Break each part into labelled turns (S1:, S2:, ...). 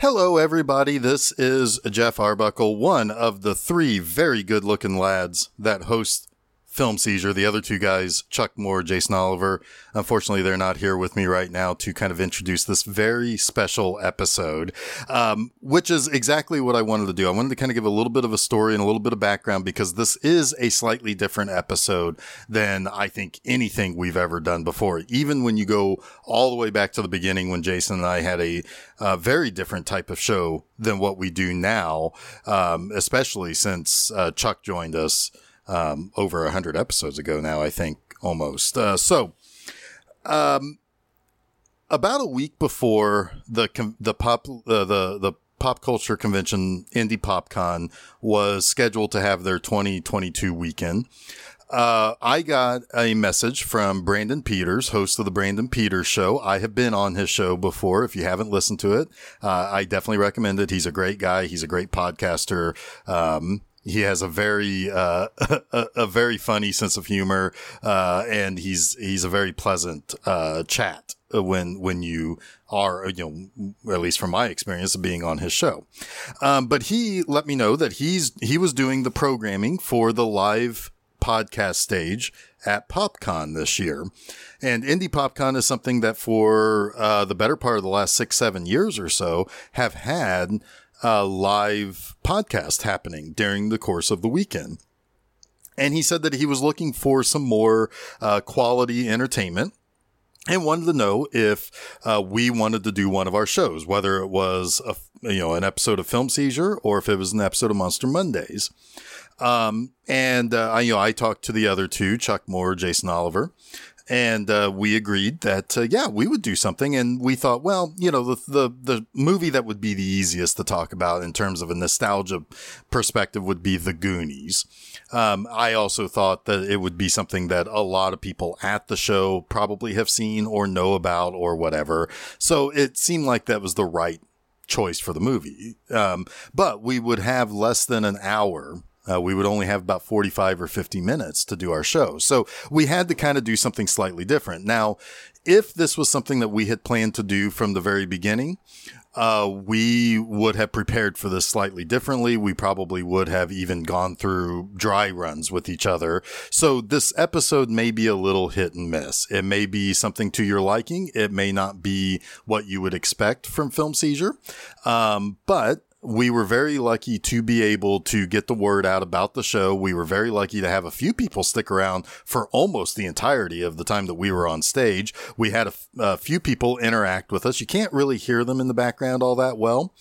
S1: Hello, everybody. This is Jeff Arbuckle, one of the three very good looking lads that host Film Seizure. The other two guys, Chuck Moore, Jason Oliver, unfortunately, they're not here with me right now to kind of introduce this very special episode, um, which is exactly what I wanted to do. I wanted to kind of give a little bit of a story and a little bit of background because this is a slightly different episode than I think anything we've ever done before. Even when you go all the way back to the beginning when Jason and I had a uh, very different type of show than what we do now, um, especially since uh, Chuck joined us um, over 100 episodes ago now, I think almost. Uh, so, um, about a week before the the pop uh, the the pop culture convention Indy PopCon was scheduled to have their 2022 weekend. Uh, I got a message from Brandon Peters, host of the Brandon Peters Show. I have been on his show before. If you haven't listened to it, uh, I definitely recommend it. He's a great guy. He's a great podcaster. Um, he has a very uh, a, a, very funny sense of humor, uh, and he's he's a very pleasant uh, chat when when you are you know at least from my experience of being on his show. Um, but he let me know that he's he was doing the programming for the live podcast stage at PopCon this year. And Indy PopCon is something that for uh, the better part of the last six, seven years or so have had uh, live podcast happening during the course of the weekend. And he said that he was looking for some more uh, quality entertainment and wanted to know if uh, we wanted to do one of our shows, whether it was a you know an episode of Film Seizure or if it was an episode of Monster Mondays. Um, and uh, I you know I talked to the other two, Chuck Moore, Jason Oliver, and uh, we agreed that uh, yeah we would do something. And we thought well you know the, the the movie that would be the easiest to talk about in terms of a nostalgia perspective would be the goonies. Um, i also thought that it would be something that a lot of people at the show probably have seen or know about or whatever. So it seemed like that was the right choice for the movie. Um, but we would have less than an hour uh, we would only have about 45 or 50 minutes to do our show. So we had to kind of do something slightly different. Now, if this was something that we had planned to do from the very beginning, uh, we would have prepared for this slightly differently. We probably would have even gone through dry runs with each other. So this episode may be a little hit and miss. It may be something to your liking. It may not be what you would expect from Film Seizure. Um, but we were very lucky to be able to get the word out about the show. We were very lucky to have a few people stick around for almost the entirety of the time that we were on stage. We had a, a few people interact with us. You can't really hear them in the background all that well.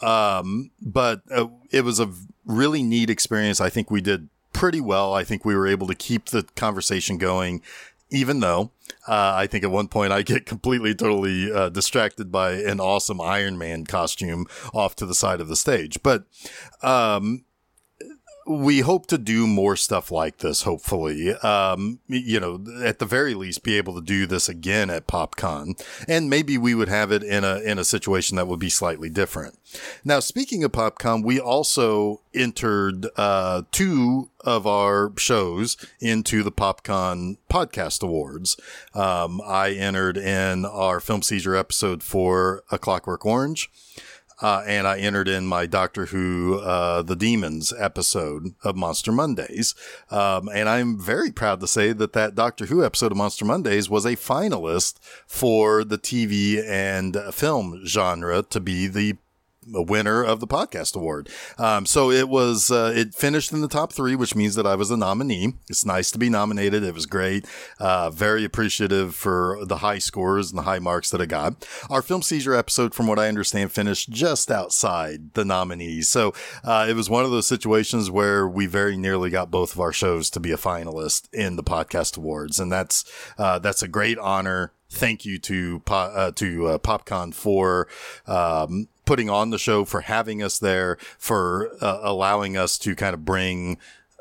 S1: Um, but uh, it was a really neat experience. I think we did pretty well. I think we were able to keep the conversation going, even though uh, I think at one point I get completely, totally uh, distracted by an awesome Iron Man costume off to the side of the stage. But um, we hope to do more stuff like this, hopefully. Um, you know, at the very least, be able to do this again at PopCon. And maybe we would have it in a, in a situation that would be slightly different. Now, speaking of PopCon, we also entered, uh, two of our shows into the PopCon podcast awards. Um, I entered in our film seizure episode for A Clockwork Orange. Uh, and I entered in my Doctor Who, uh, The Demons episode of Monster Mondays. Um, and I'm very proud to say that that Doctor Who episode of Monster Mondays was a finalist for the TV and film genre to be the a winner of the podcast award. Um, so it was, uh, it finished in the top three, which means that I was a nominee. It's nice to be nominated. It was great. Uh, very appreciative for the high scores and the high marks that I got. Our film seizure episode, from what I understand, finished just outside the nominees. So, uh, it was one of those situations where we very nearly got both of our shows to be a finalist in the podcast awards. And that's, uh, that's a great honor thank you to uh, to uh, PopCon for um, putting on the show, for having us there, for uh, allowing us to kind of bring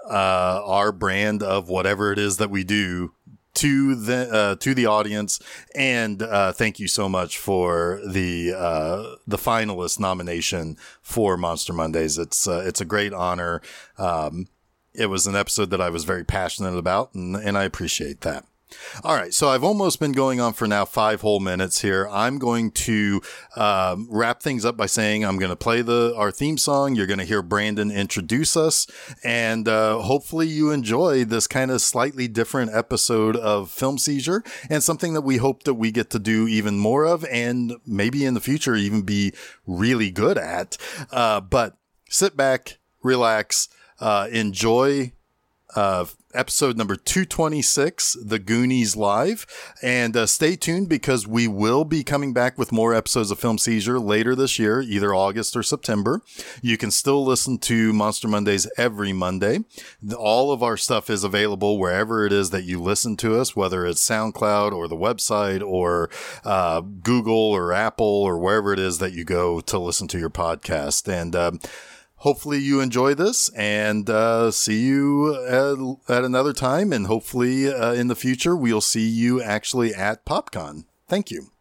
S1: uh, our brand of whatever it is that we do to the uh, to the audience, and uh, thank you so much for the uh, the finalist nomination for Monster Mondays. It's uh, it's a great honor. Um, it was an episode that I was very passionate about, and, and I appreciate that. All right, so I've almost been going on for now five whole minutes here. I'm going to um, wrap things up by saying I'm going to play the our theme song. You're going to hear Brandon introduce us, and uh, hopefully you enjoy this kind of slightly different episode of Film Seizure, and something that we hope that we get to do even more of, and maybe in the future even be really good at. Uh, but sit back, relax, uh, enjoy uh, episode number 226, The Goonies Live. And uh, stay tuned because we will be coming back with more episodes of Film Seizure later this year, either August or September. You can still listen to Monster Mondays every Monday. All of our stuff is available wherever it is that you listen to us, whether it's SoundCloud or the website or uh, Google or Apple or wherever it is that you go to listen to your podcast. And, um, hopefully you enjoy this and uh, see you at, at, another time. And hopefully uh, in the future, we'll see you actually at PopCon. Thank you.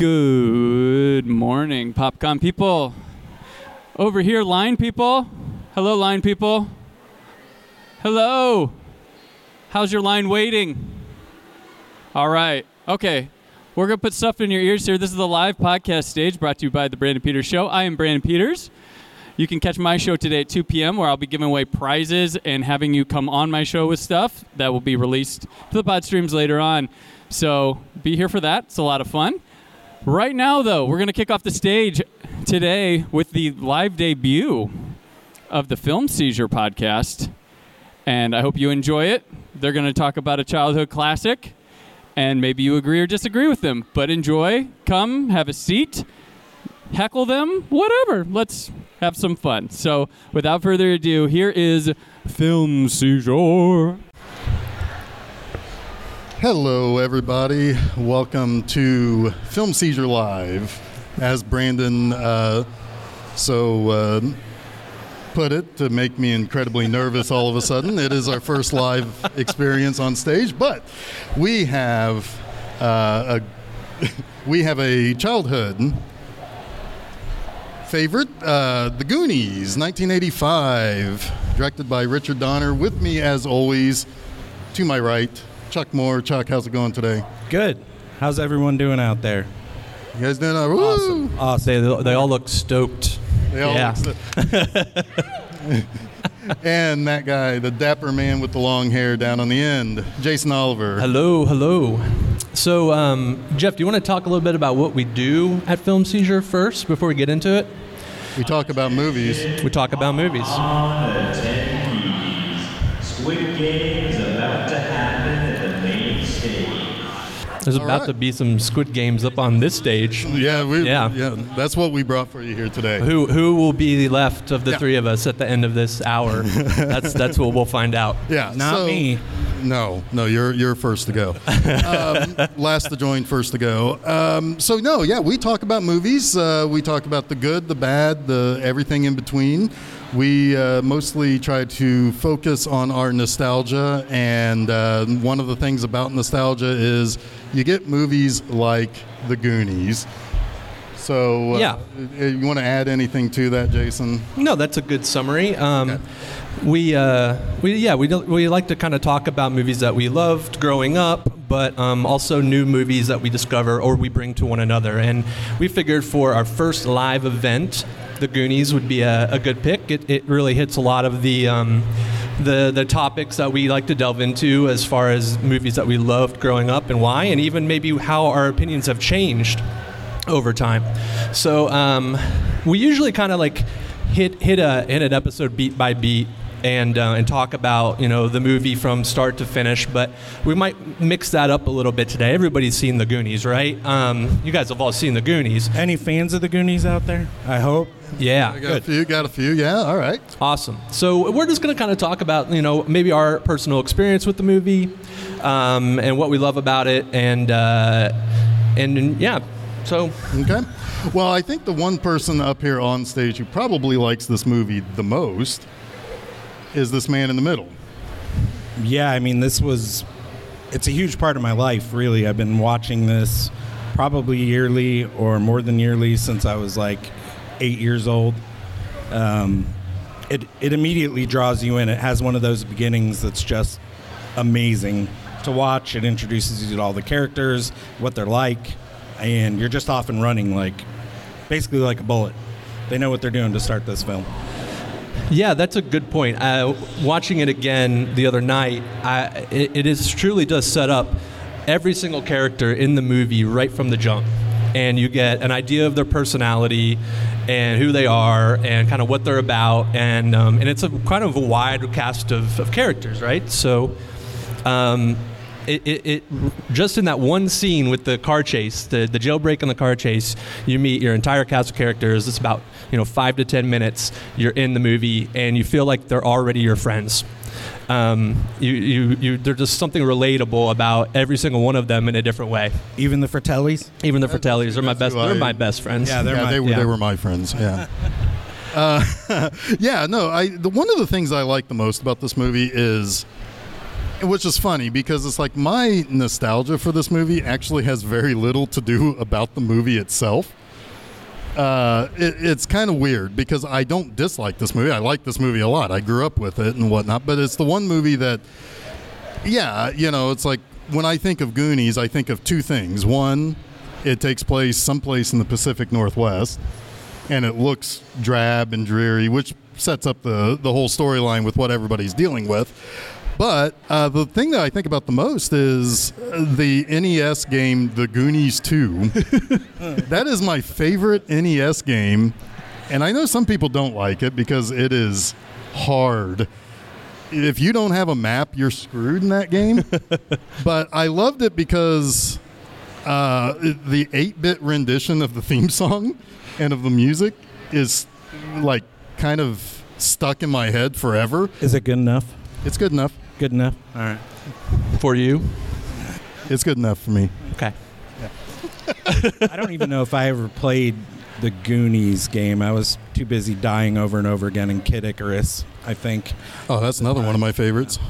S2: Good morning, PopCon people. Over here, line people. Hello, line people. Hello. How's your line waiting? All right. Okay. We're going to put stuff in your ears here. This is the live podcast stage brought to you by The Brandon Peters Show. I am Brandon Peters. You can catch my show today at 2 p.m., where I'll be giving away prizes and having you come on my show with stuff that will be released to the pod streams later on. So be here for that. It's a lot of fun. Right now, though, we're going to kick off the stage today with the live debut of the Film Seizure podcast. And I hope you enjoy it. They're going to talk about a childhood classic, and maybe you agree or disagree with them. But enjoy, come, have a seat, heckle them, whatever. Let's have some fun. So, without further ado, here is Film Seizure.
S1: Hello, everybody. Welcome to Film Seizure Live. As Brandon uh, so uh, put it, to make me incredibly nervous all of a sudden, it is our first live experience on stage. But we have uh, a we have a childhood favorite, uh, The Goonies, 1985, directed by Richard Donner. With me, as always, to my right, Chuck Moore. Chuck, how's it going today?
S3: Good. How's everyone doing out there?
S1: You guys doing all right?
S3: Awesome. Awesome. They, they all look stoked.
S1: They all
S3: yeah.
S1: look and that guy, the dapper man with the long hair down on the end, Jason Oliver.
S3: Hello, hello. So, um, Jeff, do you want to talk a little bit about what we do at Film Seizure first before we get into it?
S1: We talk about movies.
S3: We talk about movies. There's
S1: All
S3: about
S1: right.
S3: to be some Squid Games up on this stage.
S1: Yeah, we,
S3: Yeah.
S1: yeah, That's what we brought for you here today.
S3: Who who will be left of the
S1: Yeah.
S3: three of us at the end of this hour? that's that's what we'll find out.
S1: Yeah,
S4: Not
S1: so-
S4: me.
S1: No, no, you're you're first to go. Um, last to join, first to go. Um, so no, yeah, we talk about movies. Uh, we talk about the good, the bad, the everything in between. We uh, mostly try to focus on our nostalgia, and uh, one of the things about nostalgia is you get movies like The Goonies. So, uh,
S3: Yeah.
S1: you want to add anything to that, Jason?
S3: No, that's a good summary. Um, We, uh, we, yeah, we, we like to kind of talk about movies that we loved growing up, but um, also new movies that we discover or we bring to one another. And we figured for our first live event, The Goonies would be a, a good pick. It, it really hits a lot of the. Um, the, the topics that we like to delve into as far as movies that we loved growing up and why, and even maybe how our opinions have changed over time. So um, we usually kind of like hit hit a hit an episode beat by beat and uh, and talk about you know the movie from start to finish. But we might mix that up a little bit today. Everybody's seen the Goonies, right? Um, you guys have all seen the Goonies.
S4: Any fans of the Goonies out there? I hope.
S3: Yeah,
S1: I got a few. Got a few. Yeah. All right.
S3: Awesome. So we're just going to kind of talk about, you know, maybe our personal experience with the movie, um, and what we love about it, and uh, and, and yeah. So
S1: Okay. Well, I think the one person up here on stage who probably likes this movie the most is this man in the middle.
S4: Yeah, I mean, this was, it's a huge part of my life, really. I've been watching this probably yearly or more than yearly since I was like eight years old. Um, it, it immediately draws you in. It has one of those beginnings that's just amazing to watch. It introduces you to all the characters, what they're like, and you're just off and running like basically like a bullet. They know what they're doing to start this film.
S3: Yeah, that's a good point. Uh, watching it again the other night, I, it, it is truly does set up every single character in the movie right from the jump, and you get an idea of their personality and who they are and kind of what they're about, and um, and it's a kind of a wide cast of, of characters, right? So. Um, it, it, it, just in that one scene with the car chase, the, the jailbreak and the car chase, you meet your entire cast of characters. It's about you know five to ten minutes. You're in the movie, and you feel like they're already your friends. Um, you, you, you, there's just something relatable about every single one of them in a different way.
S4: Even the Fratellis?
S3: Even the Fratellis are my best.
S1: who
S3: They're
S1: I-
S3: my best friends.
S4: Yeah, they're
S1: yeah,
S4: my-
S1: they, were
S3: yeah.
S1: they were my friends. Yeah. uh, yeah, no. I the one of the things I like the most about this movie is, which is funny because it's like my nostalgia for this movie actually has very little to do about the movie itself. Uh, it, it's kind of weird because I don't dislike this movie. I like this movie a lot. I grew up with it and whatnot, but it's the one movie that yeah, you know, it's like when I think of Goonies, I think of two things. One, it takes place someplace in the Pacific Northwest, and it looks drab and dreary, which sets up the the whole storyline with what everybody's dealing with. But uh, the thing that I think about the most is the NES game, The Goonies 2. that is my favorite NES game, and I know some people don't like it because it is hard if you don't have a map, you're screwed in that game. but I loved it because uh, the 8 bit rendition of the theme song and of the music is like kind of stuck in my head forever.
S4: Is it good enough?
S1: It's good enough.
S4: Good enough? All right.
S3: For you,
S1: It's good enough for me.
S3: okay.
S4: I don't even know if I ever played the Goonies game. I was too busy dying over and over again in Kid Icarus, I think.
S1: Oh, that's another one of my favorites.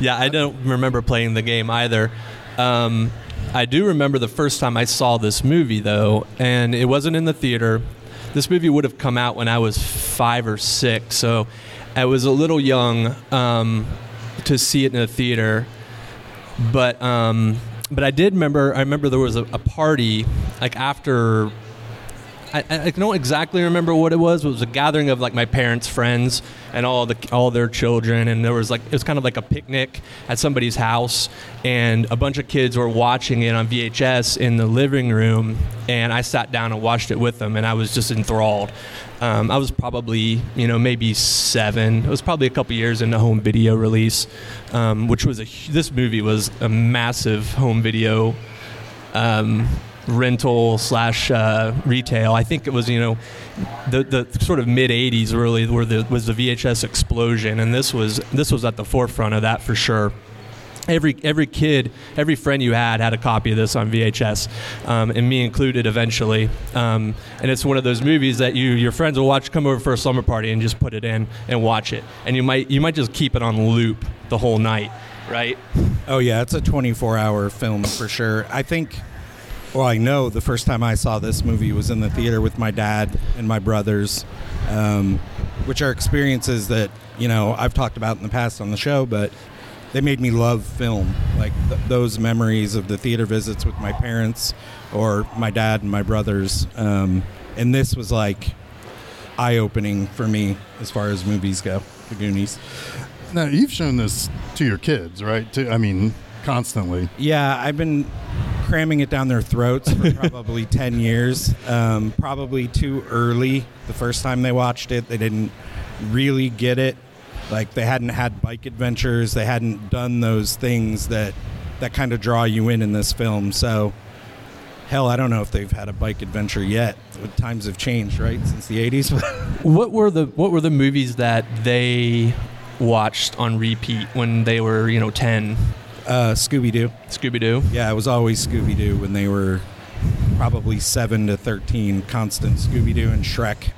S3: Yeah, I don't remember playing the game either. Um, I do remember the first time I saw this movie, though, and it wasn't in the theater. This movie would have come out when I was five or six, so I was a little young um, to see it in a theater. But um, but I did remember. I remember there was a, a party like after I, I don't exactly remember what it was. It was a gathering of like my parents' friends and all the all their children, and there was like it was kind of like a picnic at somebody's house, and a bunch of kids were watching it on VHS in the living room, and I sat down and watched it with them, and I was just enthralled. Um, I was probably you know maybe seven. It was probably a couple years into home video release, um, which was a this movie was a massive home video um, rental slash uh, retail. I think it was you know the the sort of mid '80s really where the was the VHS explosion, and this was this was at the forefront of that for sure. Every every kid, every friend you had had a copy of this on VHS, um, and me included eventually. Um, and it's one of those movies that you your friends will watch, come over for a slumber party, and just put it in and watch it. And you might you might just keep it on loop the whole night, right?
S4: Oh, yeah, it's a 24 hour film for sure. I think, well, I know the first time I saw this movie was in the theater with my dad and my brothers, um, which are experiences that, you know, I've talked about in the past on the show, but they made me love film. Like th- those memories of the theater visits with my parents or my dad and my brothers. Um, and this was like eye opening for me as far as movies go, The Goonies.
S1: Now, you've shown this to your kids, right? To, I mean, constantly.
S4: Yeah, I've been cramming it down their throats for probably 10 years. Um, probably too early. The first time they watched it, they didn't really get it. Like they hadn't had bike adventures, they hadn't done those things that that kind of draw you in in this film. So hell, I don't know if they've had a bike adventure yet. Times have changed, right? Since the 80s.
S3: What were the what were the movies that they watched on repeat when they were you know ten?
S4: Uh, Scooby Doo.
S3: Scooby Doo.
S4: Yeah, it was always Scooby Doo when they were probably 7 to 13. Constant Scooby Doo and Shrek.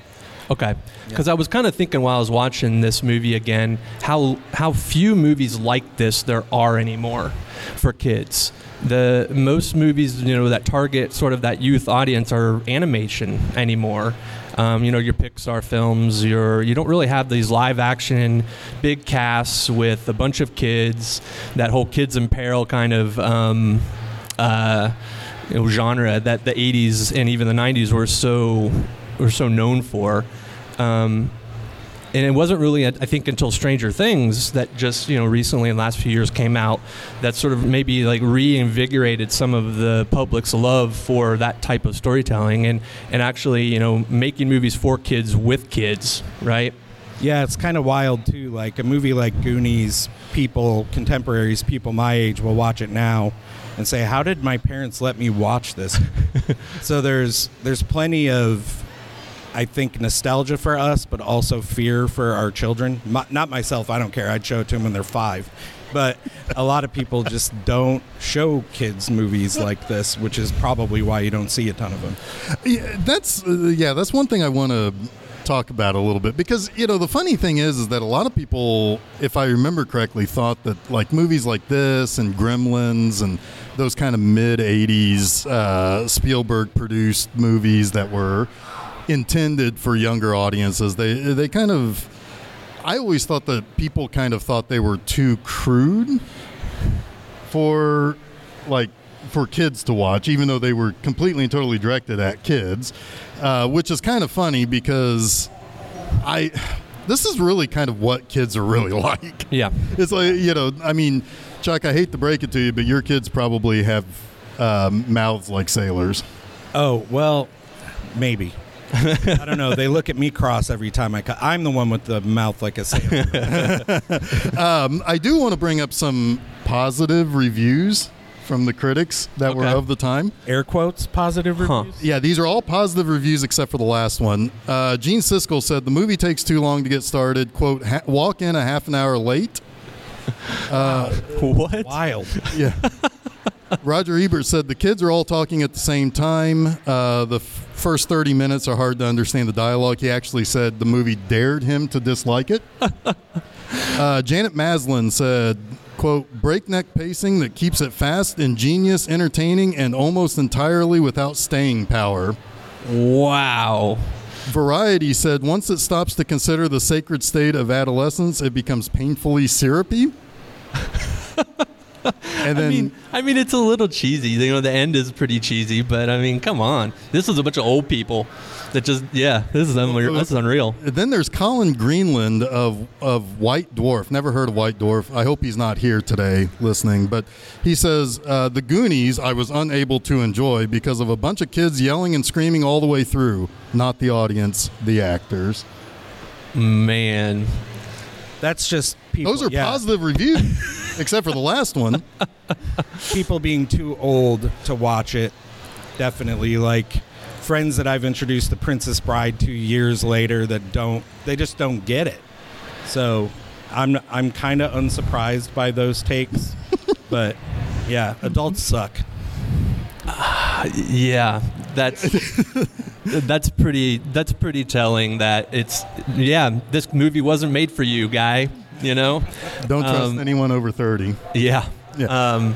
S3: Okay, because I was kind of thinking while I was watching this movie again, how how few movies like this there are anymore for kids. The most movies you know that target sort of that youth audience are animation anymore. Um, you know your Pixar films. Your you don't really have these live action big casts with a bunch of kids. That whole kids in peril kind of. Um, uh, genre that the 80s and even the 90s were so were so known for. Um, and it wasn't really, I think, until Stranger Things that just you know recently in the last few years came out that sort of maybe like reinvigorated some of the public's love for that type of storytelling and and actually you know making movies for kids with kids, right?
S4: Yeah, it's kind of wild too. Like a movie like Goonies, people, contemporaries, people my age will watch it now and say, "How did my parents let me watch this?" so there's there's plenty of I think nostalgia for us, but also fear for our children. My, not myself, I don't care. I'd show it to them when they're five. But a lot of people just don't show kids movies like this, which is probably why you don't see a ton of them.
S1: Yeah, that's uh, yeah, that's one thing I want to talk about a little bit because you know the funny thing is is that a lot of people, if I remember correctly, thought that like movies like this and Gremlins and those kind of mid '80s uh, Spielberg produced movies that were intended for younger audiences, they they kind of. I always thought that people kind of thought they were too crude for like for kids to watch, even though they were completely and totally directed at kids, uh, which is kind of funny because I this is really kind of what kids are really like.
S3: Yeah.
S1: It's like you know, I mean, Chuck, I hate to break it to you, but your kids probably have um, mouths like sailors.
S4: Oh well, maybe. I don't know. They look at me cross every time I cut. I'm the one with the mouth like a sailor.
S1: Um, I do want to bring up some positive reviews from the critics that were of the time.
S4: Air quotes, positive
S3: Huh.
S4: reviews.
S1: Yeah, these are all positive reviews except for the last one. Uh, Gene Siskel said the movie takes too long to get started. "Quote: ha- Walk in a half an hour late."
S3: What?
S4: Wild.
S1: Yeah. Roger Ebert said the kids are all talking at the same time. Uh, the f- first 30 minutes are hard to understand the dialogue. He actually said the movie dared him to dislike it. uh, Janet Maslin said, quote, breakneck pacing that keeps it fast, ingenious, entertaining, and almost entirely without staying power.
S3: Wow.
S1: Variety said once it stops to consider the sacred state of adolescence, it becomes painfully syrupy. and then
S3: I mean, I mean, it's a little cheesy. You know, the end is pretty cheesy, but I mean, come on. This is a bunch of old people that just, yeah, this is unreal. This is unreal.
S1: Then there's Colin Greenland of of White Dwarf. Never heard of White Dwarf. I hope he's not here today listening. But he says uh, the Goonies I was unable to enjoy because of a bunch of kids yelling and screaming all the way through. Not the audience, the actors.
S3: Man.
S4: That's just people.
S1: Those are
S4: yeah,
S1: positive reviews, except for the last one.
S4: people being too old to watch it. Definitely, like friends that I've introduced the Princess Bride two years later that don't. They just don't get it. So, I'm I'm kind of unsurprised by those takes. but yeah, adults suck.
S3: Yeah, that's that's pretty that's pretty telling that it's yeah, this movie wasn't made for you, guy, you know?
S1: Don't trust
S3: Um,
S1: anyone over thirty.
S3: Yeah.
S1: Yeah.
S3: Um,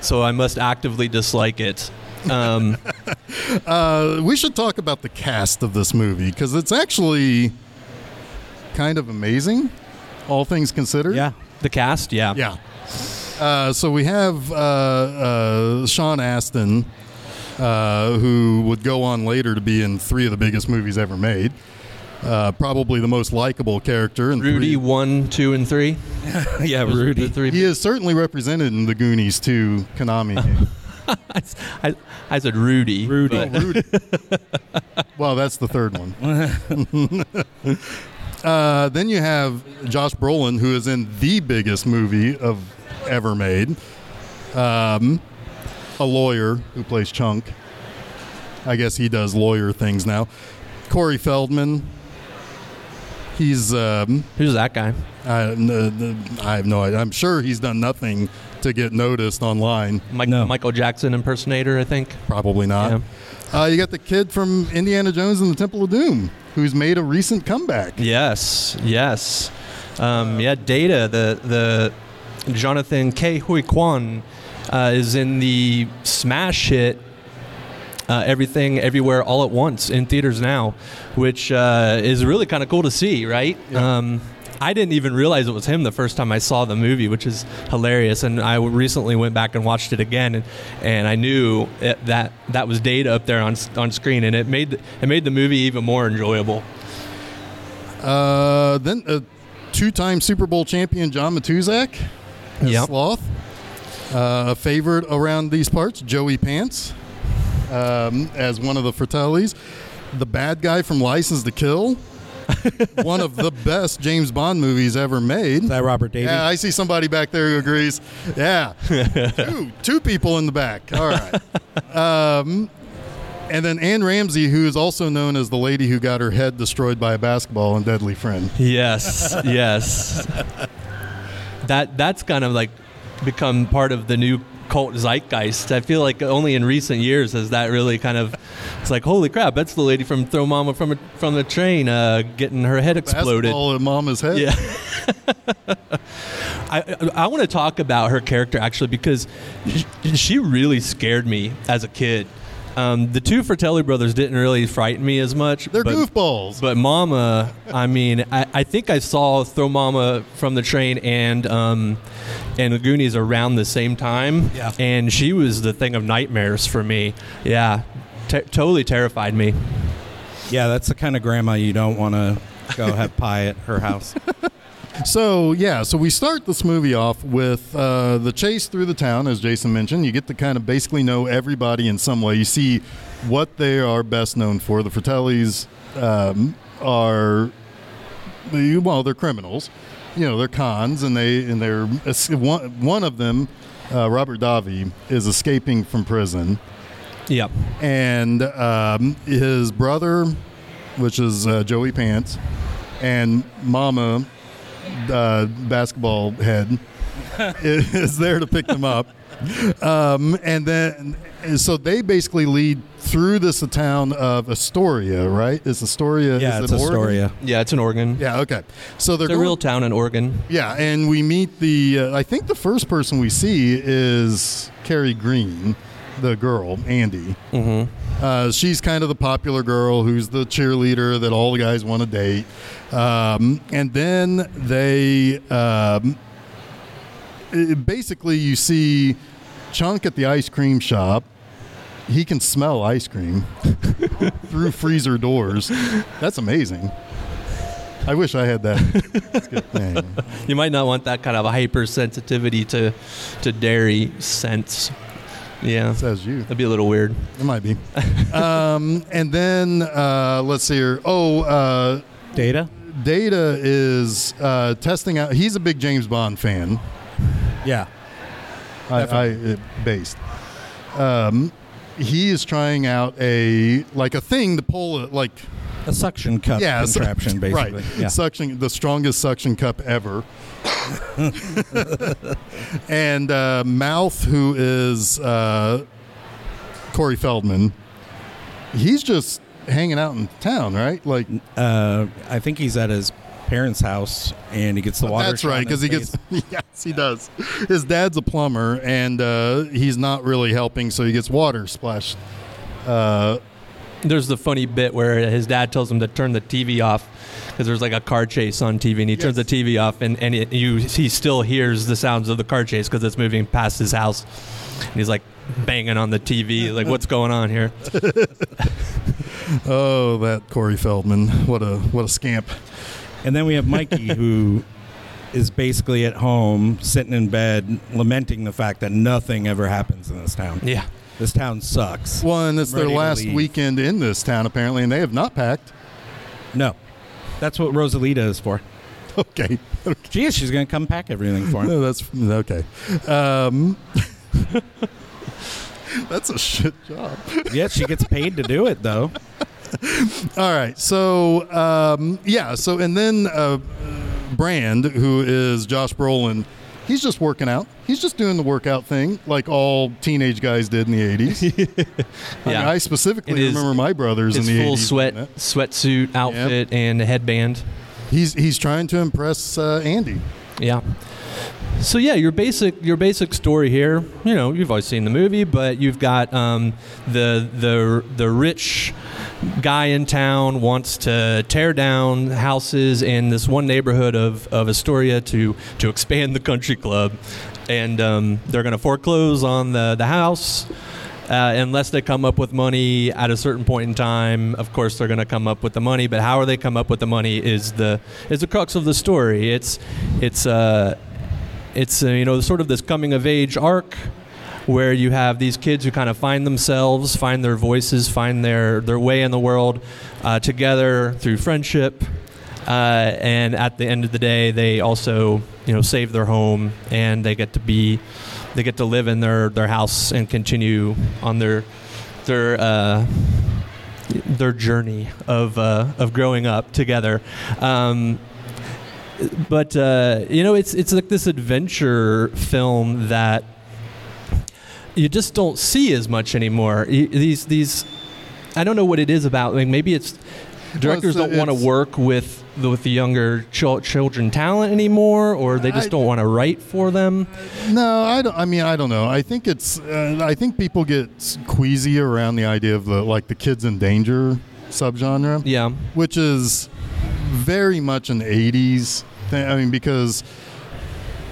S3: so I must actively dislike it. Um,
S1: Uh, we should talk about the cast of this movie because it's actually kind of amazing, all things considered.
S4: Yeah,
S3: the cast, yeah.
S1: Yeah. Uh, so we have uh, uh, Sean Astin, uh, who would go on later to be in three of the biggest movies ever made. Uh, probably the most likable character. In
S3: Rudy
S1: three.
S3: one, two, and three.
S4: yeah, Rudy.
S3: The three.
S1: He is certainly represented in the Goonies 2 Konami game.
S3: I, I said Rudy.
S4: Rudy.
S3: but-
S1: Rudy. well, that's the third one. uh, then you have Josh Brolin, who is in the biggest movie of ever made. Um, a lawyer who plays Chunk. I guess he does lawyer things now. Corey Feldman. He's um,
S3: Who's that guy?
S1: I, n- n- I have no idea. I'm sure he's done nothing to get noticed online.
S3: Mike,
S4: No.
S3: Michael Jackson impersonator, I think.
S1: Probably not. Uh, you got the kid from Indiana Jones and the Temple of Doom, who's made a recent comeback.
S3: Yes, yes. Um, yeah, Data, the the Jonathan Ke Huy Quan uh, is in the smash hit uh, Everything Everywhere All at Once in theaters now, which uh, is really kind of cool to see, right? Um, I didn't even realize it was him the first time I saw the movie, which is hilarious. And I recently went back and watched it again, and, and I knew it, that that was Data up there on on screen, and it made it made the movie even more enjoyable.
S1: Uh, then uh, two-time Super Bowl champion John Matuszak
S3: Yep.
S1: Sloth. Uh, a favorite around these parts, Joey Pants, um, as one of the Fratellis. The bad guy from License to Kill. one of the best James Bond movies ever made.
S4: Is that Robert Davi?
S1: Yeah, I see somebody back there who agrees. Yeah, two, two people in the back. All right. Um, and then Anne Ramsey, who is also known as the lady who got her head destroyed by a basketball in Deadly Friend.
S3: Yes, yes. That that's kind of like become part of the new cult zeitgeist. I feel like only in recent years has that really kind of. It's like holy crap, that's the lady from Throw Mama from a, from the train, uh, getting her head exploded.
S1: Basketball in Mama's head.
S3: Yeah. I, I want to talk about her character actually because she, she really scared me as a kid. Um, the two Fratelli brothers didn't really frighten me as much.
S1: They're
S3: but,
S1: goofballs.
S3: But Mama, I mean, I, I think I saw Throw Mama from the train and um, and the Goonies around the same time.
S4: Yeah.
S3: And she was the thing of nightmares for me. Yeah. Te- totally terrified me.
S4: Yeah, that's the kind of grandma you don't want to go have pie at her house.
S1: So yeah, so we start this movie off with uh, the chase through the town, as Jason mentioned. You get to kind of basically know everybody in some way. You see what they are best known for. The Fratellis um, are well, they're criminals. You know, they're cons, and they and they're one one of them, uh, Robert Davi, is escaping from prison
S3: Yep.
S1: and um, his brother, which is uh, Joey Pants, and Mama, uh, basketball head, is there to pick them up. Um, and then, so they basically lead through this town of Astoria, right? Is Astoria?
S4: Yeah,
S1: is
S4: it's
S1: it Oregon?
S4: Astoria.
S3: Yeah, it's in Oregon.
S1: Yeah. Okay. So they're
S3: It's a
S1: going-
S3: real town in Oregon.
S1: yeah, and we meet the. Uh, I think the first person we see is Kerri Green, the girl, Andy.
S3: Mm-hmm.
S1: Uh, she's kind of the popular girl who's the cheerleader that all the guys want to date. Um, and then they um, basically you see Chunk at the ice cream shop. He can smell ice cream through freezer doors. That's amazing. I wish I had that. That's good. Man.
S3: You might not want that kind of hypersensitivity to to dairy scents. Yeah,
S1: Says you.
S3: that'd be a little weird.
S1: It might be. um, and then uh, let's see here. Oh, uh,
S4: Data?
S1: Data is uh, testing out. He's a big James Bond fan.
S4: Yeah.
S1: I, I uh, based. Um, he is trying out a like a thing to pull like
S4: A suction cup
S1: yeah su-
S4: contraption, basically.
S1: right
S4: Yeah.
S1: suction the strongest suction cup ever. and uh, Mouth, who is uh, Corey Feldman, he's just hanging out in town, right? Like
S4: Uh, I think he's at his parents' house and he gets the water.
S1: That's right, because he gets yes, he does. His dad's a plumber, and uh, he's not really helping, so he gets water splashed.
S3: There's the funny bit where his dad tells him to turn the TV off because there's like a car chase on TV, and he turns the TV off, and and it, you he still hears the sounds of the car chase because it's moving past his house, and he's like banging on the TV, like what's going on here?
S1: oh, that Corey Feldman! What a what a scamp!
S4: And then we have Mikey, who is basically at home, sitting in bed, lamenting the fact that nothing ever happens in this town.
S3: Yeah.
S4: This town sucks.
S1: One, it's their last weekend in this town apparently, and they have not packed.
S4: No. That's what Rosalita is for.
S1: Okay,
S4: She is. She's going to come pack everything for him.
S1: no, that's okay. Um, that's a shit job.
S4: yeah, she gets paid to do it, though.
S1: All right. So, um, yeah. So, and then uh, Brand, who is Josh Brolin, he's just working out. He's just doing the workout thing like all teenage guys did in the 80s. I, mean, I specifically remember my brothers in the
S3: full
S1: 80s.
S3: sweat
S1: doing
S3: sweatsuit outfit and a headband.
S1: He's, he's trying to impress uh, Andy.
S3: Yeah. So yeah, your basic your basic story here. You know, you've always seen the movie, but you've got um, the the the rich guy in town wants to tear down houses in this one neighborhood of, of Astoria to to expand the country club, and um, they're going to foreclose on the the house. Uh, unless they come up with money at a certain point in time, of course they're going to come up with the money. But how are they come up with the money is the is the crux of the story. It's it's uh, it's uh, you know sort of this coming of age arc where you have these kids who kind of find themselves, find their voices, find their their way in the world uh, together through friendship. Uh, and at the end of the day, they also you know save their home and they get to be they get to live in their, their house and continue on their their uh, their journey of uh, of growing up together. Um, but uh, you know, it's it's like this adventure film that you just don't see as much anymore. These these, I don't know what it is about. Like maybe it's directors
S1: the-
S3: don't want to work with the, with the younger chil- children talent anymore, or they just
S1: I-
S3: don't want to write for them.
S1: No, I don't. I mean, I don't know. I think it's. Uh, I think people get queasy around the idea of the like the kids in danger subgenre.
S3: Yeah,
S1: which is very much an 80s thing. I mean, because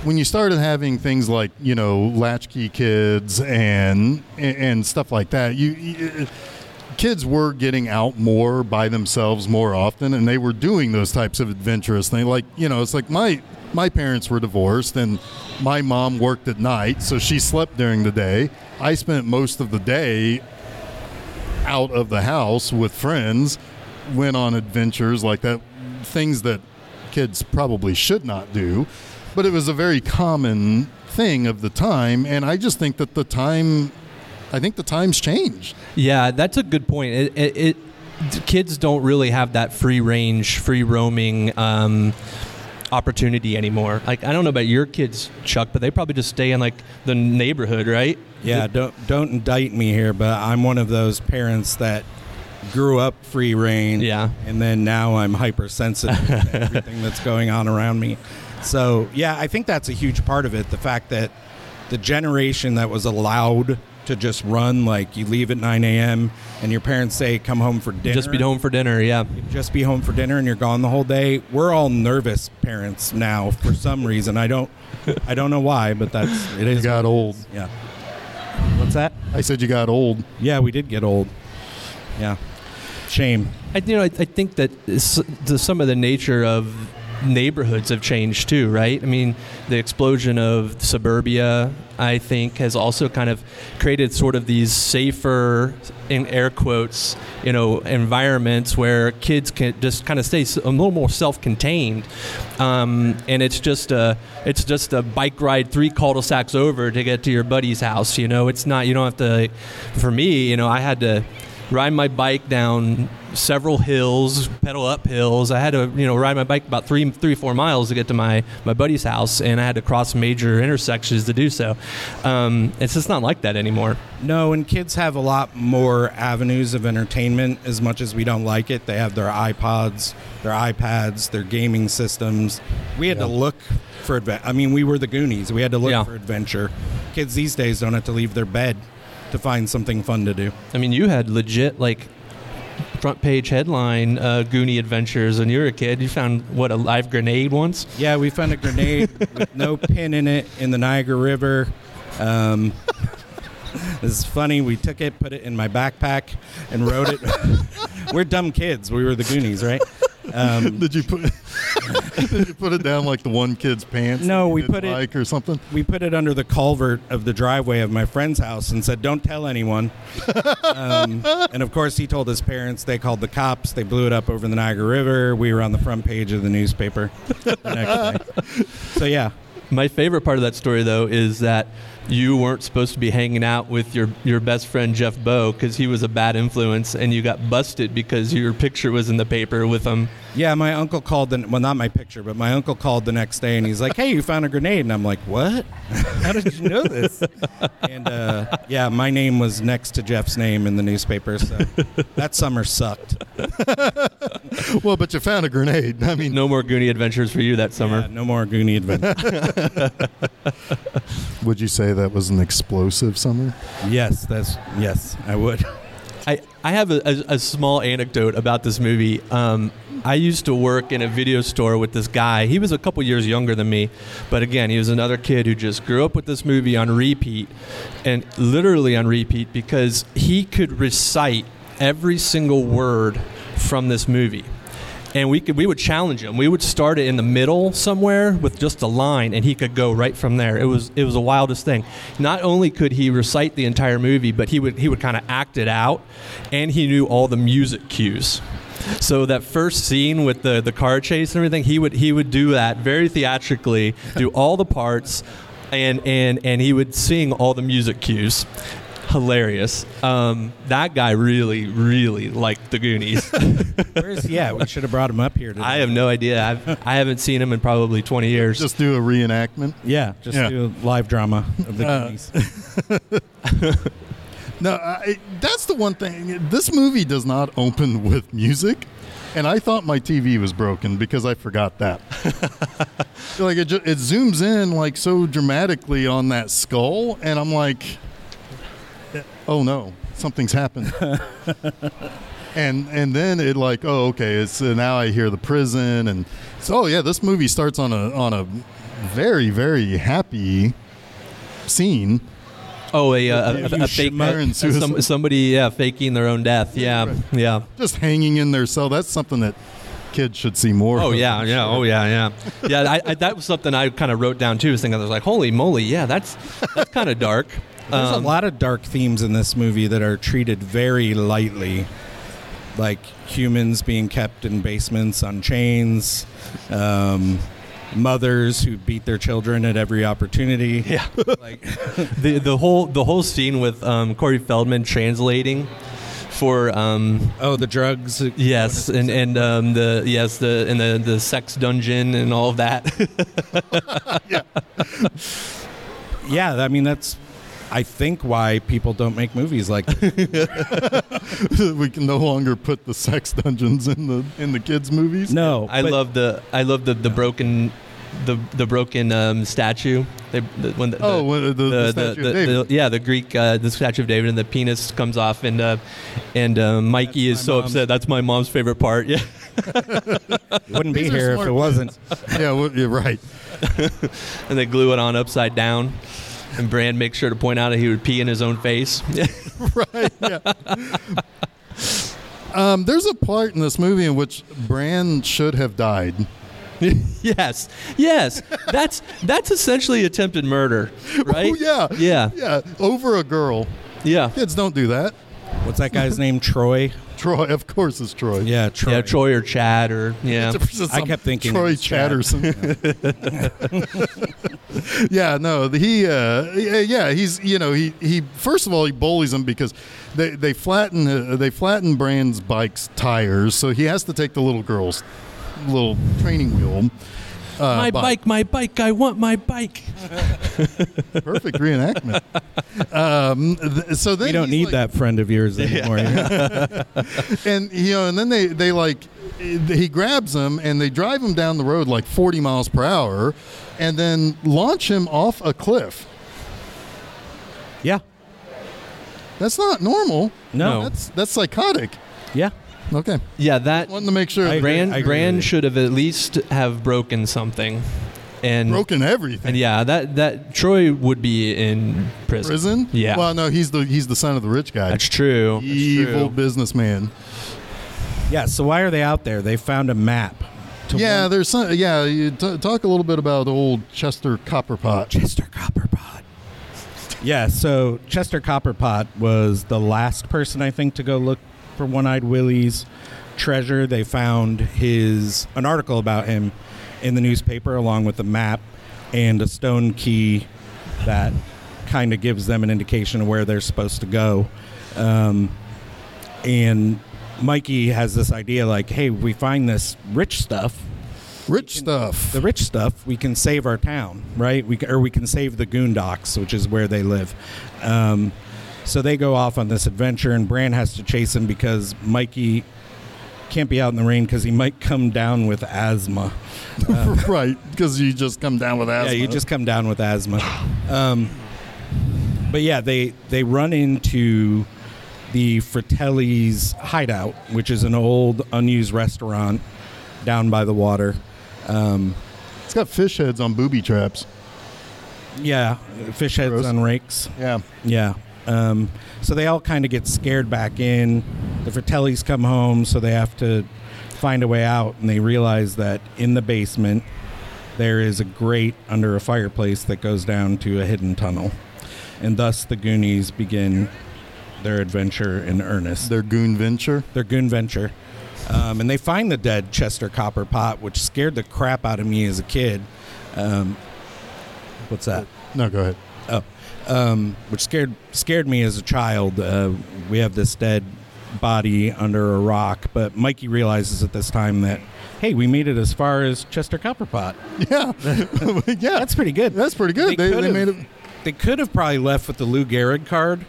S1: when you started having things like, you know, latchkey kids and and stuff like that, you, you kids were getting out more by themselves more often and they were doing those types of adventurous things. Like, you know, it's like my my parents were divorced and my mom worked at night, so she slept during the day. I spent most of the day out of the house with friends, went on adventures like that, things that kids probably should not do. But it was a very common thing of the time, and I just think that the time, I think the times changed.
S3: yeah, that's a good point. It, it, it kids don't really have that free range, free roaming. Um, opportunity anymore like i don't know about your kids chuck but they probably just stay in like the neighborhood right
S4: Yeah, don't don't indict me here, but I'm one of those parents that grew up free reign.
S3: Yeah.
S4: And then now I'm hypersensitive to everything that's going on around me. So yeah, I think that's a huge part of it. The fact that the generation that was allowed to just run, like you leave at 9 a.m. and your parents say come home for dinner.
S3: just be home for dinner yeah
S4: Just be home for dinner and you're gone the whole day. We're all nervous parents now for some reason. I don't, I don't know why, but that's it
S1: You got old.
S4: Yeah. What's that?
S1: I said you got old.
S4: Yeah, we did get old. Yeah. Shame.
S3: I, you know, I, I think that some of the nature of neighborhoods have changed too, right? I mean, the explosion of suburbia, I think, has also kind of created sort of these safer, in air quotes, you know, environments where kids can just kind of stay a little more self-contained, um, and it's just a it's just a bike ride three cul-de-sacs over to get to your buddy's house. You know, it's not you don't have to. For me, you know, I had to ride my bike down several hills, pedal up hills. I had to, you know, ride my bike about three, three, four miles to get to my, my buddy's house, and I had to cross major intersections to do so. Um, it's just not like that anymore.
S4: No, and kids have a lot more avenues of entertainment as much as we don't like it. They have their iPods, their iPads, their gaming systems. We had to look for adventure. I mean, we were the Goonies. We had to look
S3: Yeah.
S4: for adventure. Kids these days don't have to leave their bed to find something fun to do.
S3: I mean, you had legit like front page headline uh, Goonie Adventures when you were a kid. You found what a live grenade once.
S4: Yeah, we found a grenade with no pin in it in the Niagara River. Um, this is funny. We took it, put it in my backpack, and rode it. We're dumb kids. We were the Goonies, right? Um,
S1: Did you put did you put it down like the one kid's pants?
S4: No, we put it-
S1: like or something.
S4: we put it under the culvert of the driveway of my friend's house and said, "Don't tell anyone." um, and of course, he told his parents. They called the cops. They blew it up over the Niagara River. We were on the front page of the newspaper the next day. So yeah,
S3: My favorite part of that story, though, is that you weren't supposed to be hanging out with your, your best friend Jeff Bowe because he was a bad influence, and you got busted because your picture was in the paper with him.
S4: Yeah, my uncle called. The, well, not my picture, but my uncle called the next day, and he's like, "Hey, you found a grenade?" And I'm like, "What? How did you know this?" and uh, yeah, my name was next to Jeff's name in the newspaper, so that summer sucked.
S1: Well, but you found a grenade. I mean,
S3: No more Goonie adventures for you that summer.
S4: Yeah, no more Goonie adventure.
S1: would you say that was an explosive summer?
S4: yes, that's yes, I would.
S3: I, I have a, a, a small anecdote about this movie. Um, I used to work in a video store with this guy. He was a couple years younger than me, but again, he was another kid who just grew up with this movie on repeat and literally on repeat because he could recite every single word from this movie. And we could we would challenge him. We would start it in the middle somewhere with just a line, and he could go right from there. It was it was the wildest thing. Not only could he recite the entire movie, but he would he would kind of act it out, and he knew all the music cues. So that first scene with the the car chase and everything, he would he would do that very theatrically, do all the parts, and and and he would sing all the music cues. Hilarious. Um, that guy really, really liked the Goonies.
S4: Where is he at? We should have brought him up here. Today.
S3: I have no idea. I've, I haven't seen him in probably 20 years.
S1: Just do a reenactment.
S4: yeah, just
S1: Yeah.
S4: do a live drama of the
S1: Uh,
S4: Goonies.
S1: No, I, that's the one thing. This movie does not open with music, and I thought my TV was broken because I forgot that. like it, ju- it zooms in like so dramatically on that skull, and I'm like, oh no, something's happened. and and then it like, oh okay, it's uh, now I hear the prison, and so oh yeah, this movie starts on a on a very very happy scene.
S3: Oh, a, a, a,
S1: You
S3: a fake
S1: shimmer and
S3: some, somebody yeah faking their own death. Yeah,
S1: Right.
S3: yeah.
S1: just hanging in their cell. That's something that kids should see more.
S3: Oh
S1: of,
S3: yeah, yeah.
S1: sure.
S3: Oh yeah, yeah. Yeah, I, I, that was something I kind of wrote down too. Was thinking I was like, holy moly, yeah, that's that's kind of dark.
S4: There's
S3: Um,
S4: a lot of dark themes in this movie that are treated very lightly, like humans being kept in basements on chains, um, mothers who beat their children at every opportunity.
S3: Yeah.
S4: like
S3: the the whole the whole scene with um, Corey Feldman translating for um,
S4: oh, the drugs.
S3: yes and and um, the yes the and the the sex dungeon and all of that.
S4: Yeah, I mean that's. I think why people don't make movies like
S1: we can no longer put the sex dungeons in the in the kids movies.
S4: no.
S3: I
S4: but-
S3: love the I love the the broken the the broken um, statue. They, the, when the,
S1: Oh,
S3: the,
S1: when the, the, statue of David.
S3: the- yeah, the Greek, uh, the statue of David, and the penis comes off, and uh, and uh, Mikey
S4: That's
S3: is so
S4: mom's-
S3: upset. That's my mom's favorite part. Yeah,
S4: wouldn't be
S1: These
S4: here if it wasn't.
S1: yeah, well, you're right.
S3: and they glue it on upside down. And Brand makes sure to point out that he would pee in his own face.
S1: right. Yeah. um, there's a part in this movie in which Brand should have died.
S3: yes, yes, that's that's essentially attempted murder, right?
S1: Oh yeah.
S3: yeah,
S1: Yeah. Over a girl.
S3: yeah.
S1: Kids don't do that.
S4: What's that guy's name? Troy.
S1: Troy, of course, it's Troy.
S4: Yeah, Troy.
S3: Yeah, Troy or Chad or yeah.
S4: I kept thinking
S1: Troy
S4: was Chad.
S1: Chatterson. yeah, no, he, uh, yeah, yeah, he's, you know, he, he. First of all, he bullies him because they they flatten uh, they flatten Brand's bike's tires, so he has to take the little girl's little training wheel. Uh,
S3: my bike, my bike. I want my bike.
S1: perfect reenactment. um, th- so then
S4: We don't need
S1: like-
S4: that friend of yours anymore.
S1: and you know, and then they they like he grabs him and they drive him down the road like 40 miles per hour, and then launch him off a cliff.
S4: yeah.
S1: That's not normal.
S4: No.
S1: That's that's psychotic.
S4: Yeah.
S1: Okay,
S3: Yeah, that I
S1: wanted to make sure
S4: I
S1: I
S4: agree.
S3: Brand
S4: with you.
S3: should have at least have broken something, and
S1: broken everything.
S3: and yeah, that that Troy would be in prison.
S1: Prison?
S3: Yeah.
S1: Well, no, he's the he's the son of the rich guy.
S3: That's true. That's
S1: Evil
S3: true.
S1: businessman.
S4: Yeah. So why are they out there? They found a map. to
S1: Yeah,
S4: one-
S1: there's some. Yeah, you t- talk a little bit about old Chester Copperpot.
S4: Chester Copperpot. Yeah, so Chester Copperpot was the last person I think to go look for One-Eyed Willie's treasure. They found his an article about him in the newspaper along with a map and a stone key that kind of gives them an indication of where they're supposed to go. Um, and Mikey has this idea like, hey, we find this rich stuff.
S1: Rich stuff.
S4: The rich stuff, we can save our town, right? We, or we can save the Goon Docks, which is where they live. Um, so they go off on this adventure, and Brand has to chase him because Mikey can't be out in the rain because he might come down with asthma.
S1: right, because you just come down with asthma.
S4: Yeah, you just come down with asthma. Um, but yeah, they they run into the Fratelli's hideout, which is an old unused restaurant down by the water. Um,
S1: It's got fish heads on booby traps.
S4: yeah, fish heads
S1: Gross.
S4: on rakes.
S1: Yeah.
S4: Yeah. Um, so they all kind of get scared back in. The Fratellis come home, so they have to find a way out, and they realize that in the basement there is a grate under a fireplace that goes down to a hidden tunnel. And thus the Goonies begin their adventure in earnest.
S1: Their goon venture.
S4: Their goon venture. Um, and they find the dead Chester Copperpot, which scared the crap out of me as a kid. Um, what's that?
S1: No, go ahead.
S4: Oh, um, which scared scared me as a child. Uh, we have this dead body under a rock, but Mikey realizes at this time that hey, we made it as far as Chester Copperpot.
S1: Yeah. yeah.
S4: That's pretty good.
S1: That's pretty good. They, they,
S4: could've-
S1: made it.
S4: They could have probably left with the Lou Gehrig card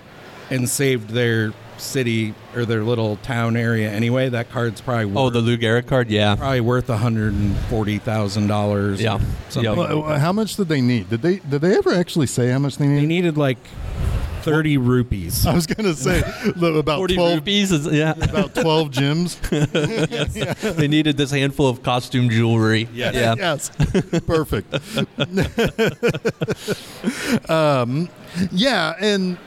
S4: and saved their city or their little town area anyway. That card's probably worth,
S3: Oh, the Lou Gehrig card, yeah.
S4: probably worth hundred and forty thousand dollars.
S3: Yeah.
S4: something.
S3: Yeah.
S1: Well, How much did they need? Did they did they ever actually say how much they needed?
S4: They
S1: needed?
S4: needed like thirty rupees.
S1: I was gonna say about
S3: 40
S1: twelve
S3: rupees is, yeah.
S1: about twelve gems.
S3: they needed this handful of costume jewelry.
S4: Yes.
S3: Yeah.
S1: yes, perfect. um, yeah, and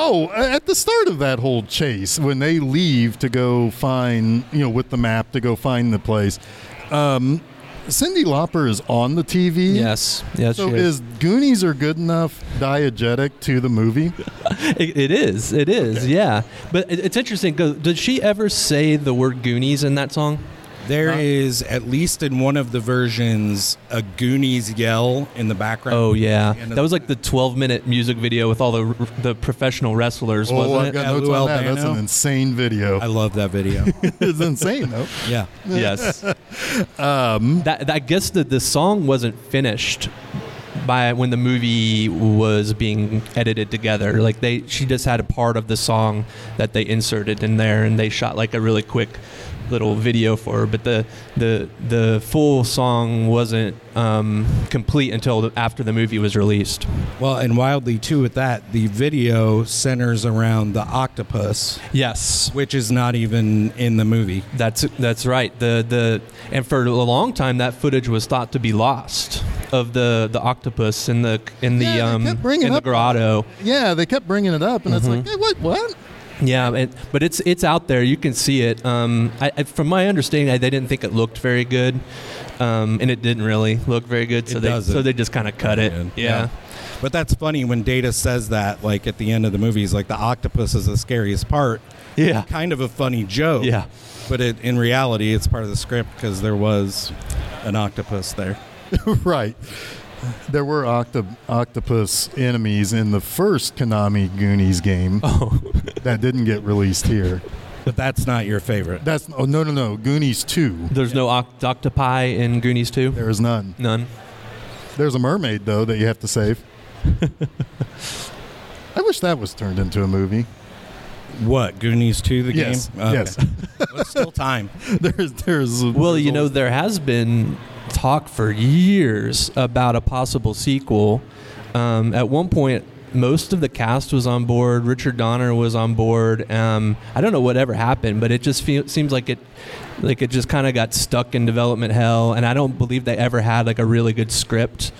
S1: oh, at the start of that whole chase, when they leave to go find, you know, with the map to go find the place, um, Cyndi Lauper is on the TV.
S3: Yes. Yes.
S1: So
S3: she
S1: is Goonies are good enough diegetic to the movie?
S3: It, it is. It is. Yeah. But it, it's interesting. 'cause Did she ever say the word Goonies in that song?
S4: There is at least in one of the versions a Goonies yell in the background.
S3: Oh yeah, that was like the 12 minute music video with all the the professional wrestlers,
S1: Oh,
S3: wasn't
S1: I've
S3: it?
S1: got
S4: Yeah,
S1: notes
S4: Lou
S1: on that. That's an insane video.
S4: I love that video.
S1: it's insane though.
S4: yeah.
S3: yes. um, that, that I guess that the song wasn't finished by when the movie was being edited together. Like they, she just had a part of the song that they inserted in there, and they shot like a really quick little video for her. But the the the full song wasn't um, complete until after the movie was released.
S4: Well, and wildly too with that, the video centers around the octopus,
S3: Yes.
S4: which is not even in the movie.
S3: That's that's right. The the and for a long time that footage was thought to be lost of the the octopus in the in the
S1: Yeah,
S3: um in the grotto.
S1: Yeah, they kept bringing it up, and it's like, hey, what? What?
S3: Yeah, it, but it's it's out there. You can see it. Um, I, I, from my understanding, I, they didn't think it looked very good, um, and it didn't really look very good. So
S4: It
S3: they
S4: doesn't.
S3: so they just kind of cut it.
S4: Yeah.
S3: Yeah.
S4: But that's funny when Data says that, like at the end of the movie, he's like, the octopus is the scariest part.
S3: Yeah.
S4: Kind of a funny joke.
S3: Yeah.
S4: But it, in reality, it's part of the script because there was an octopus there.
S1: right. There were octo- octopus enemies in the first Konami Goonies game
S3: Oh.
S1: that didn't get released here.
S4: But that's not your favorite.
S1: That's oh no no no Goonies two.
S3: There's no oct- octopi in Goonies 2?
S1: There is none.
S3: None.
S1: There's a mermaid though that you have to save. I wish that was turned into a movie.
S4: What Goonies two? The
S1: Yes,
S4: game? Okay.
S1: yes.
S4: Well, it's still time.
S1: There's there's
S3: Well,
S1: there's
S3: you know, there has been talk for years about a possible sequel. Um, at one point, most of the cast was on board. Richard Donner was on board. Um, I don't know whatever happened, but it just feel, seems like it, like it just kind of got stuck in development hell. And I don't believe they ever had like a really good script.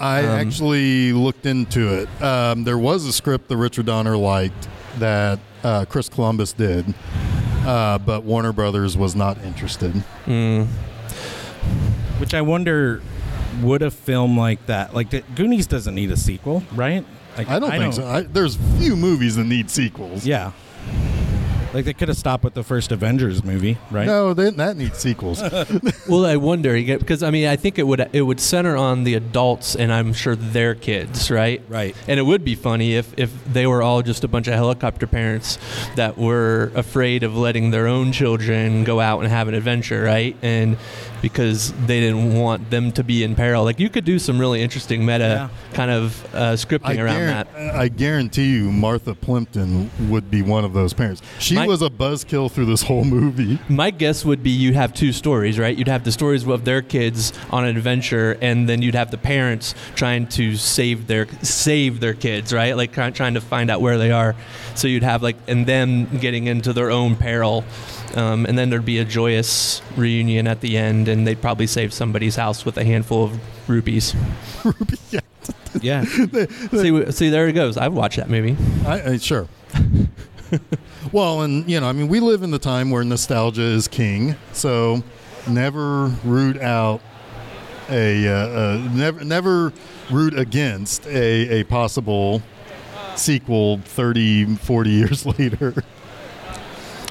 S1: I
S3: um,
S1: actually looked into it. Um, there was a script that Richard Donner liked that uh, Chris Columbus did, uh, but Warner Brothers was not interested.
S3: Mm.
S4: Which I wonder, would a film like that, like the, Goonies, doesn't need a sequel, right? Like,
S1: I don't think so. I, there's few movies that need sequels.
S4: Yeah. Like they could have stopped with the first Avengers movie, right?
S1: No, they, that needs sequels.
S3: Well, I wonder because I mean I think it would it would center on the adults and I'm sure their kids, right?
S4: Right.
S3: And it would be funny if if they were all just a bunch of helicopter parents that were afraid of letting their own children go out and have an adventure, right? And because they didn't want them to be in peril. Like you could do some really interesting meta kind of uh, scripting
S1: I,
S3: around
S1: guaran-
S3: that.
S1: I guarantee you, Martha Plimpton would be one of those parents. She
S3: My-
S1: was a buzzkill through this whole movie.
S3: My guess would be you'd have two stories, right? You'd have the stories of their kids on an adventure, and then you'd have the parents trying to save their save their kids, right? Like trying to find out where they are. So you'd have like and them getting into their own peril, um, and then there'd be a joyous reunion at the end, and they'd probably save somebody's house with a handful of rupees.
S1: yeah,
S4: Yeah.
S3: see, see, there it goes. I've watched that movie.
S1: I, I, sure. well, and you know, I mean, we live in the time where nostalgia is king, so never root out a uh, uh, never never root against a, a possible sequel 30 40 years later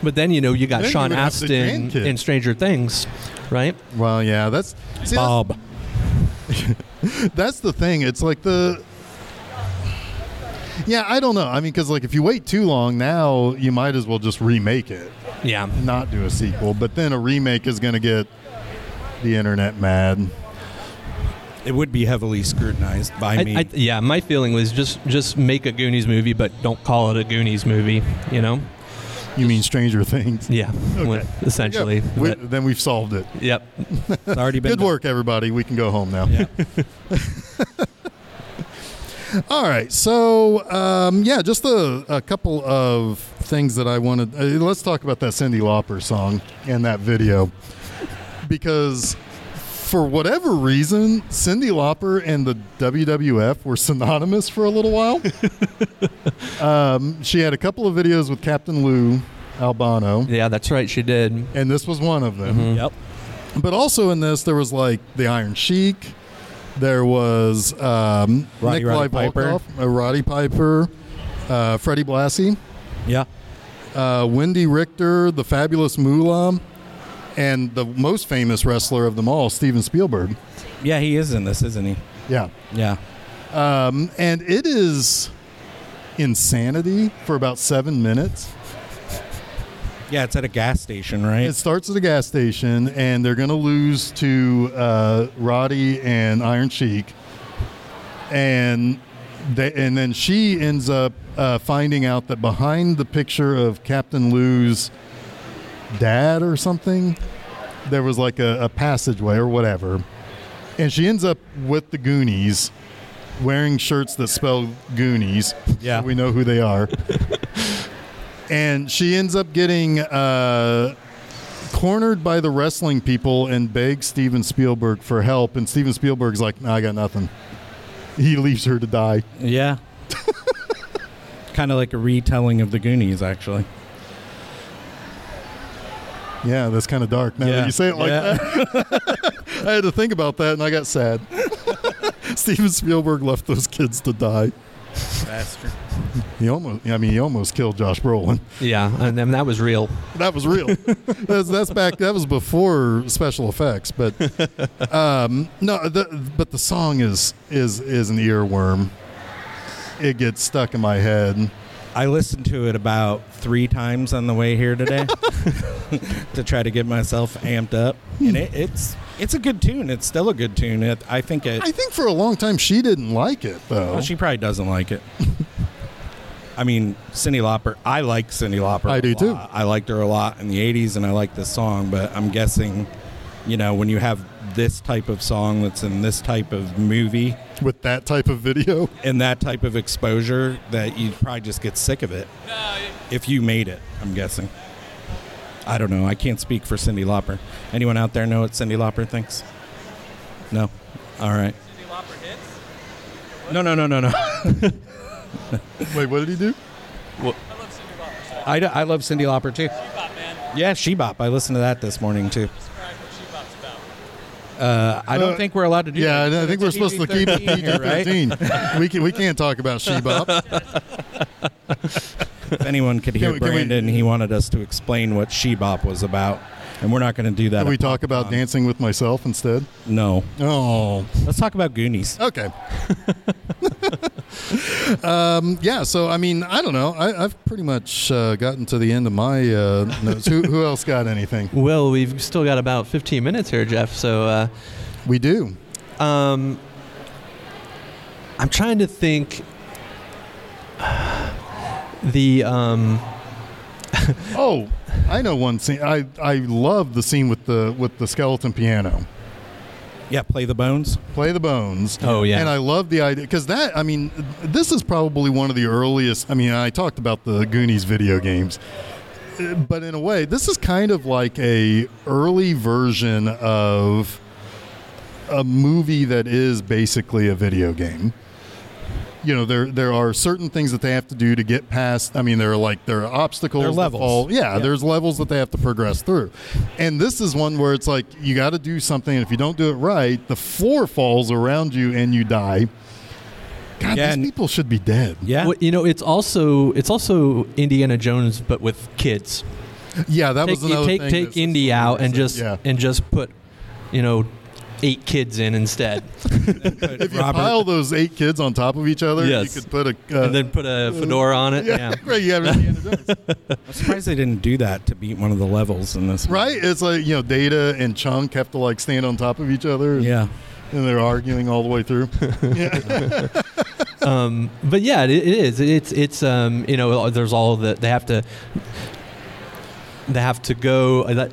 S3: But then you know you got
S1: Then you
S3: Sean
S1: would have the
S3: Astin
S1: grandkids.
S3: in Stranger Things, right?
S1: well yeah that's see, that's,
S4: Bob.
S1: that's the thing it's like the yeah i don't know i mean because like if you wait too long now you might as well just remake it
S3: Yeah.
S1: not do a sequel but then a remake is going to get the internet mad
S4: It would be heavily scrutinized by
S3: I,
S4: me.
S3: I, yeah, my feeling was just just make a Goonies movie, but don't call it a Goonies movie. You know?
S1: You mean stranger things
S3: Yeah,
S1: Okay.
S3: essentially.
S1: We- then we've solved it
S3: yep.
S4: it's already been
S1: good
S4: done.
S1: work everybody we can go home now
S4: Yeah.
S1: All right, so um, yeah, just a, a couple of things that I wanted. Uh, let's talk about that Cyndi Lauper song and that video, because for whatever reason, Cyndi Lauper and the WWF were synonymous for a little while. um, she had a couple of videos with Captain Lou Albano,
S3: Yeah, that's right. She did.
S1: and this was one of them.
S3: Mhm.
S4: Yep.
S1: But also in this, there was like the Iron Sheik. There was um,
S4: Roddy
S1: Nikolai
S4: Roddy Piper.
S1: Uh, Roddy Piper, uh, Freddie Blassie,
S4: Yeah.
S1: uh, Wendi Richter, the fabulous Moolah, and the most famous wrestler of them all, Steven Spielberg.
S4: Yeah, he is in this, isn't he?
S1: Yeah.
S4: Yeah.
S1: Um, and it is insanity for about seven minutes.
S4: Yeah, it's at a gas station, right?
S1: It starts at a gas station, and they're going to lose to uh, Roddy and Iron Sheik, and they, and then she ends up uh, finding out that behind the picture of Captain Lou's dad or something, there was like a, a passageway or whatever, and she ends up with the Goonies. Wearing shirts that spell Goonies,
S4: Yeah.
S1: so we know who they are. and she ends up getting uh, cornered by the wrestling people and begs Steven Spielberg for help. And Steven Spielberg's like, nah, I got nothing. He leaves her to die.
S4: yeah. kind of like a retelling of the Goonies, actually.
S1: Yeah, that's kind of dark. Now that
S4: Yeah.
S1: you say it like
S4: Yeah.
S1: that, I had to think about that and I got sad. Steven Spielberg left those kids to die.
S4: Bastard.
S1: He almost, I mean, he almost killed Josh Brolin.
S3: Yeah, and then that was real.
S1: That was real. that's, that's back. That was before special effects. But um, no, the, but the song is is is an earworm. It gets stuck in my head.
S4: I listened to it about three times on the way here today to try to get myself amped up, and it, it's it's a good tune. It's still a good tune. It, I think it.
S1: I think for a long time she didn't like it though.
S4: Well, she probably doesn't like it. I mean, Cyndi Lauper. I like Cyndi Lauper.
S1: I do, too.
S4: I liked her a lot in the '80s, and I like this song. But I'm guessing, you know, when you have this type of song that's in this type of movie
S1: with that type of video.
S4: and that type of exposure, that you'd probably just get sick of it. If you made it, I'm guessing. I don't know. I can't speak for Cyndi Lauper. Anyone out there know what Cyndi Lauper thinks? No. All right. No, no, no, no, no.
S1: Wait, what did he do?
S4: I, I love Cyndi Lauper too. Yeah, she bop I listened to that this morning too. Uh, I don't
S1: Uh,
S4: think we're allowed to do
S1: Yeah,
S4: that.
S1: I think we're supposed to keep it
S4: PG-13 right?
S1: We can we can't talk about Shebop.
S4: if anyone could hear
S1: Can we- can we-
S4: Brandon, he wanted us to explain what Shebop was about, and we're not going to do that.
S1: Can we talk about dancing with myself instead?
S4: No,
S1: Oh,
S4: let's talk about Goonies.
S1: okay. um, yeah, so I mean, I don't know. I, I've pretty much uh, gotten to the end of my uh, notes. Who, who else got anything?
S3: Well, we've still got about 15 minutes here, Jeff. So, uh,
S1: We do.
S3: um, I'm trying to think. The um,
S1: Oh, I know one scene. I I love the scene with the with the skeleton piano.
S4: Yeah, play the bones.
S1: Play the bones.
S3: Oh, yeah.
S1: And I love the idea because that. I mean, this is probably one of the earliest. I mean, I talked about the Goonies video games, but in a way, this is kind of like a early version of a movie that is basically a video game. You know, there there are certain things that they have to do to get past. I mean, there are like there are obstacles.
S4: There are levels.
S1: fall- yeah,
S4: Yeah.
S1: there's levels that they have to progress through, and this is one where it's like you got to do something. And if you don't do it right, the floor falls around you and you die. God,
S4: Yeah,
S1: these people should be dead.
S4: Yeah,
S3: well, you know, it's also it's also Indiana Jones, but with kids.
S1: Yeah, that
S3: take
S1: was another
S3: take,
S1: thing.
S3: take
S1: that's-
S3: Indy out and just
S1: yeah.
S3: and just put, you know, eight kids in instead,
S1: If you
S4: Robert-
S1: pile those eight kids on top of each other,
S3: Yes.
S1: you could put a uh,
S3: and then put a fedora on it.
S1: yeah,
S3: Yeah.
S1: right. You have Indiana Jones.
S4: I'm surprised they didn't do that to beat one of the levels in this.
S1: right? It's like you know, Data and Chunk have to like stand on top of each other. and-
S4: Yeah.
S1: and they're arguing all the way through. yeah.
S3: um, but yeah, it, it is. It's it's um, you know, there's all that they have to they have to go. uh, That,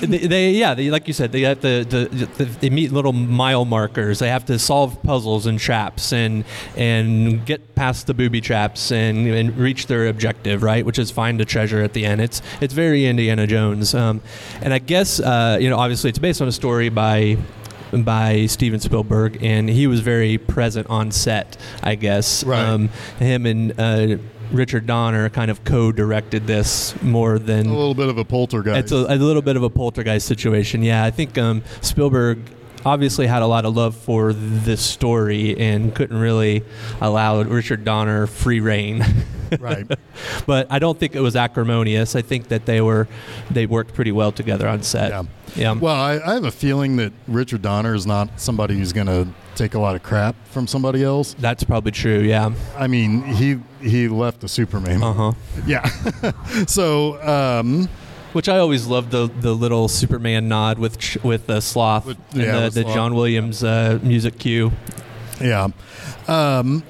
S3: they, they yeah, they, like you said, they have to, to, to they meet little mile markers. They have to solve puzzles and traps and and get past the booby traps and, and reach their objective, right? Which is find a treasure at the end. It's it's very Indiana Jones, um, and I guess uh, you know, obviously, it's based on a story by by Steven Spielberg, and he was very present on set. I guess
S1: Right.
S3: um, him and uh, Richard Donner kind of co-directed this more than
S1: a little bit of a poltergeist.
S3: it's a, a little bit of a poltergeist situation. Yeah, I think um, Spielberg obviously had a lot of love for this story and couldn't really allow Richard Donner free reign.
S1: right.
S3: but I don't think it was acrimonious. I think that they were they worked pretty well together on set.
S1: Yeah.
S3: Yeah.
S1: Well, I, I have a feeling that Richard Donner is not somebody who's going to take a lot of crap from somebody else.
S3: That's probably true. Yeah.
S1: I mean, he he left the Superman.
S3: Uh huh.
S1: Yeah. so, um,
S3: Which I always loved the the little Superman nod with with uh, Sloth
S1: With-
S3: and
S1: yeah,
S3: the, the
S1: Sloth.
S3: John Williams uh, music cue.
S1: yeah. Um,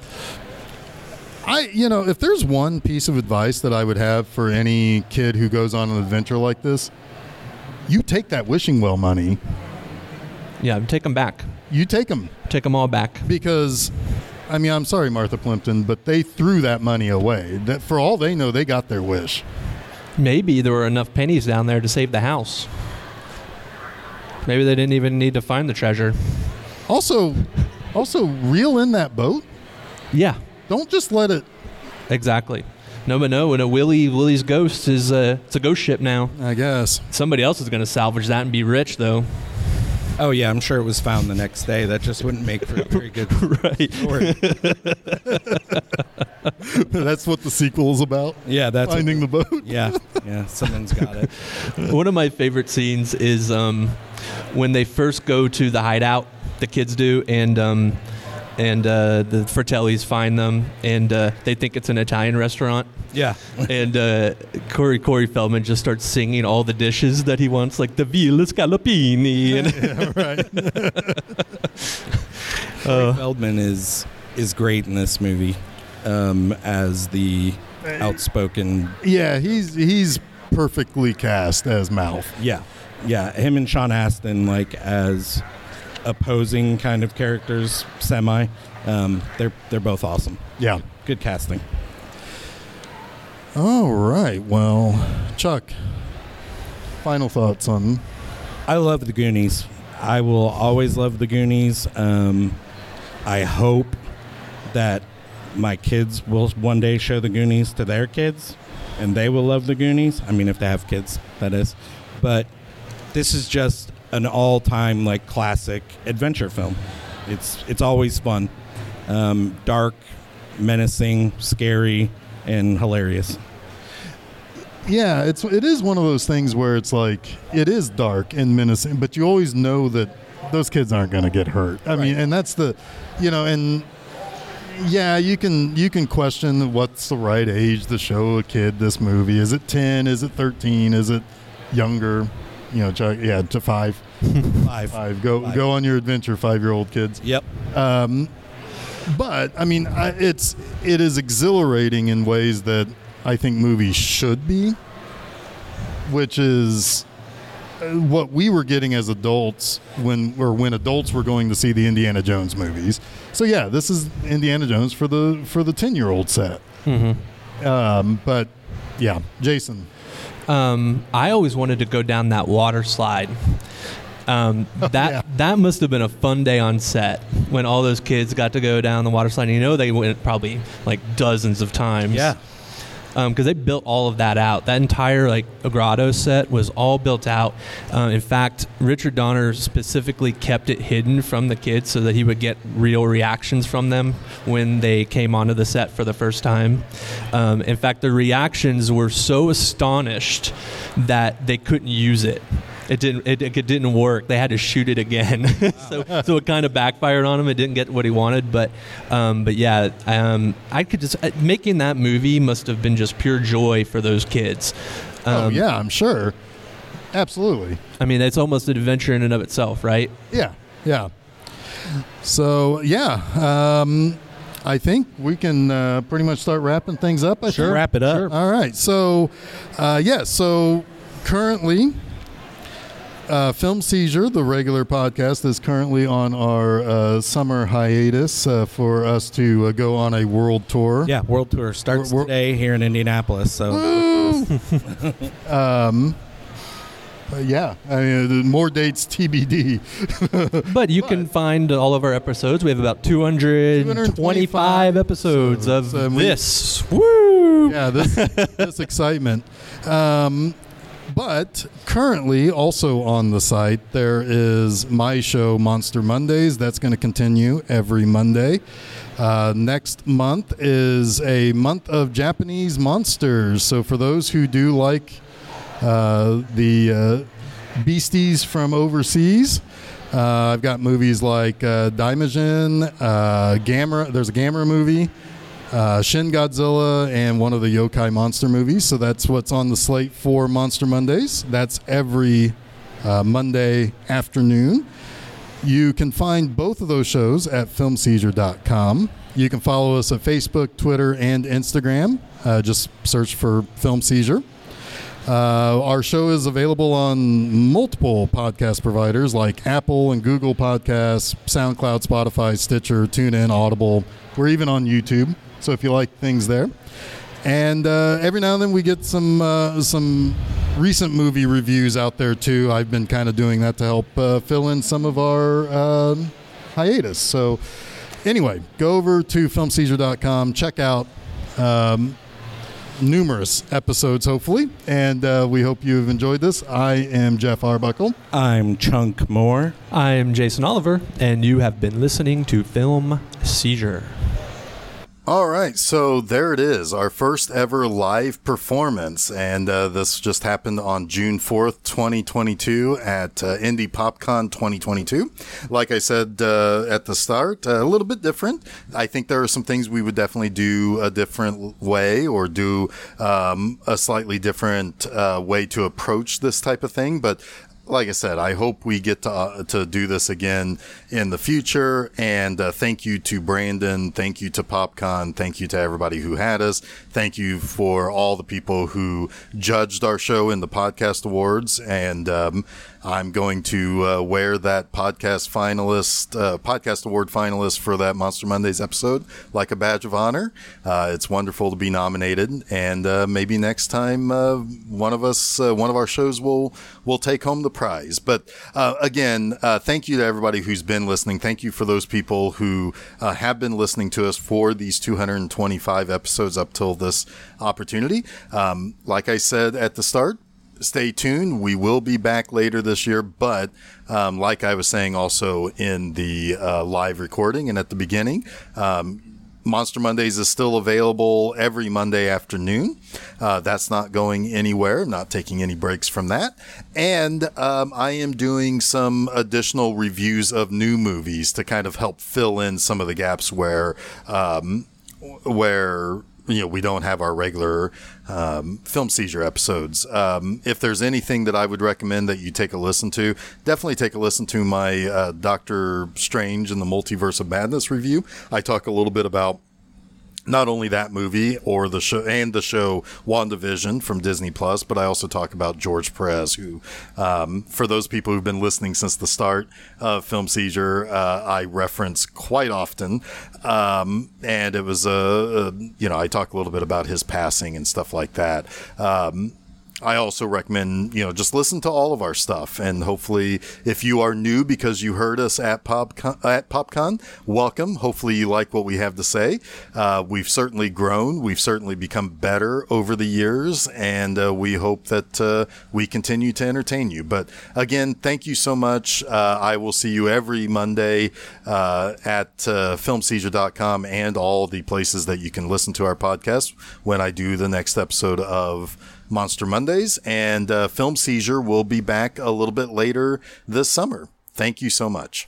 S1: I, you know, if there's one piece of advice that I would have for any kid who goes on an adventure like this, you take that wishing well money,
S3: Yeah, take them back.
S1: You take them
S3: Take them all back.
S1: because, I mean, I'm sorry, Martha Plimpton, but they threw that money away. That for all they know, they got their wish.
S3: Maybe there were enough pennies down there to save the house. Maybe they didn't even need to find the treasure.
S1: Also, also reel in that boat.
S3: Yeah,
S1: Don't just let it.
S3: exactly. No, but no, and a Willie Willie's ghost is uh, it's a ghost ship now.
S1: I guess.
S3: Somebody else is going to salvage that and be rich, though.
S4: Oh yeah, I'm sure it was found the next day. That just wouldn't make for a very good
S3: right.
S4: story.
S1: That's what the sequel is about.
S4: Yeah, that's
S1: Finding the boat.
S4: yeah, yeah. Someone's got it.
S3: One of my favorite scenes is um, when they first go to the hideout. The kids do, and um, and uh, the Fratellis find them, and uh, they think it's an Italian restaurant.
S4: Yeah,
S3: and uh, Corey Corey Feldman just starts singing all the dishes that he wants, like the Villa Scallopini. And
S4: Corey Feldman is is great in this movie um, as the outspoken.
S1: Yeah, he's he's perfectly cast as Mouth.
S4: Yeah, yeah. Him and Sean Astin like as opposing kind of characters, semi. Um, they're they're both awesome.
S1: Yeah.
S4: Good casting.
S1: All right. Well, Chuck, final thoughts on
S4: I love the Goonies. I will always love the Goonies. Um, I hope that my kids will one day show the Goonies to their kids, and they will love the Goonies. I mean, if they have kids, that is. But this is just an all-time like classic adventure film. It's it's always fun, um, dark, menacing, scary, and hilarious.
S1: Yeah, it's it is one of those things where it's like it is dark and menacing, but you always know that those kids aren't going to get hurt. I mean, and that's the, you know, and yeah, you can you can question what's the right age to show a kid this movie. Is it ten? Is it thirteen? Is it younger? You know, Chuck, yeah, to five.
S4: Five.
S1: Five. Go
S4: Five.
S1: go on your adventure, five year old kids.
S4: Yep.
S1: Um, but I mean, I, it's it is exhilarating in ways that I think movies should be, which is uh, what we were getting as adults when or when adults were going to see the Indiana Jones movies. So yeah, this is Indiana Jones for the for the ten year old set. Um, but yeah, Jason.
S3: Um, I always wanted to go down that water slide. Um, that
S1: yeah.
S3: that must have been a fun day on set when all those kids got to go down the water slide. And you know they went probably like dozens of times.
S4: Yeah.
S3: Because they built all of that out. That entire like grotto set was all built out. Uh, in fact, Richard Donner specifically kept it hidden from the kids so that he would get real reactions from them when they came onto the set for the first time. Um, in fact, the reactions were so astonished that they couldn't use it. It didn't. It, it didn't work. They had to shoot it again. so, so it kind of backfired on him. It didn't get what he wanted. But, um, but yeah, um, I could just uh, making that movie must have been just pure joy for those kids.
S1: oh
S3: Um,
S1: yeah, I'm sure. Absolutely.
S3: I mean, it's almost an adventure in and of itself, right?
S1: Yeah, yeah. So yeah, um, I think we can uh, pretty much start wrapping things up. I think.
S4: Wrap it up.
S1: All right. So uh, yeah. So currently. Uh, Film Seizure, the regular podcast, is currently on our uh, summer hiatus uh, for us to uh, go on a world tour.
S4: Yeah, world tour starts
S1: We're- we're-
S4: today here in Indianapolis. So
S1: Um, yeah. I mean, more dates TBD.
S3: But you can find all of our episodes. We have about 225
S1: 225
S3: episodes of
S1: episodes, and we-
S3: this. Woo!
S1: yeah, this this excitement. Um, but currently, also on the site, there is my show, Monster Mondays. That's going to continue every Monday. Uh, next month is a month of Japanese monsters. So, for those who do like uh, the uh, beasties from overseas, uh, I've got movies like uh, uh, Gamera. There's a Gamera movie uh, Shin Godzilla and one of the yokai monster movies. So that's what's on the slate for Monster Mondays. That's every uh, Monday afternoon. You can find both of those shows at filmseizure.com. You can follow us at Facebook, Twitter, and Instagram. Uh, just search for Film Seizure. Uh, our show is available on multiple podcast providers like Apple and Google Podcasts, SoundCloud, Spotify, Stitcher, TuneIn, Audible. We're even on YouTube. So if you like things there, and uh, every now and then we get some uh, some recent movie reviews out there too. I've been kind of doing that to help uh, fill in some of our um hiatus. So anyway, go over to filmseizure.com, check out. Um, numerous episodes, hopefully, and uh, we hope you've enjoyed this. I am Jeff Arbuckle.
S4: I'm Chunk Moore.
S3: I'm Jason Oliver, and you have been listening to Film Seizure.
S1: All right, so there it is, our first ever live performance, and uh, this just happened on June fourth, twenty twenty two, at uh, Indy PopCon twenty twenty two. Like I said uh, at the start, a little bit different. I think there are some things we would definitely do a different way, or do um, a slightly different uh, way to approach this type of thing, but like I said, I hope we get to uh, to do this again in the future. And uh, thank you to Brandon. Thank you to PopCon. Thank you to everybody who had us. Thank you for all the people who judged our show in the podcast awards. And um, I'm going to uh, wear that podcast finalist, uh, podcast award finalist for that Monster Mondays episode like a badge of honor. Uh, it's wonderful to be nominated, and uh, maybe next time uh, one of us, uh, one of our shows will will take home the prize. But again, thank you to everybody who's been listening. Thank you for those people who have been listening to us for these 225 episodes up till this opportunity. Um, like I said at the start, stay tuned. We will be back later this year, but um, like I was saying also in the uh, live recording and at the beginning, um, Monster Mondays is still available every Monday afternoon. Uh, that's not going anywhere. Not taking any breaks from that. And um, I am doing some additional reviews of new movies to kind of help fill in some of the gaps where um, where you know we don't have our regular um, film seizure episodes. Um, if there's anything that I would recommend that you take a listen to, definitely take a listen to my uh, Doctor Strange and the Multiverse of Madness review. I talk a little bit about not only that movie or the show and the show WandaVision from Disney Plus, but I also talk about George Perez, who, um, for those people who've been listening since the start of Film Seizure, uh, I reference quite often. Um, and it was a, you know, I talk a little bit about his passing and stuff like that. Um, I also recommend, you know, just listen to all of our stuff. And hopefully, if you are new because you heard us at PopCon, at PopCon welcome. Hopefully, you like what we have to say. Uh, we've certainly grown. We've certainly become better over the years. And uh, we hope that uh, we continue to entertain you. But again, thank you so much. Uh, I will see you every Monday uh, at uh, filmseizure.com and all the places that you can listen to our podcast when I do the next episode of Monster Mondays, and uh, Film Seizure will be back a little bit later this summer. Thank you so much.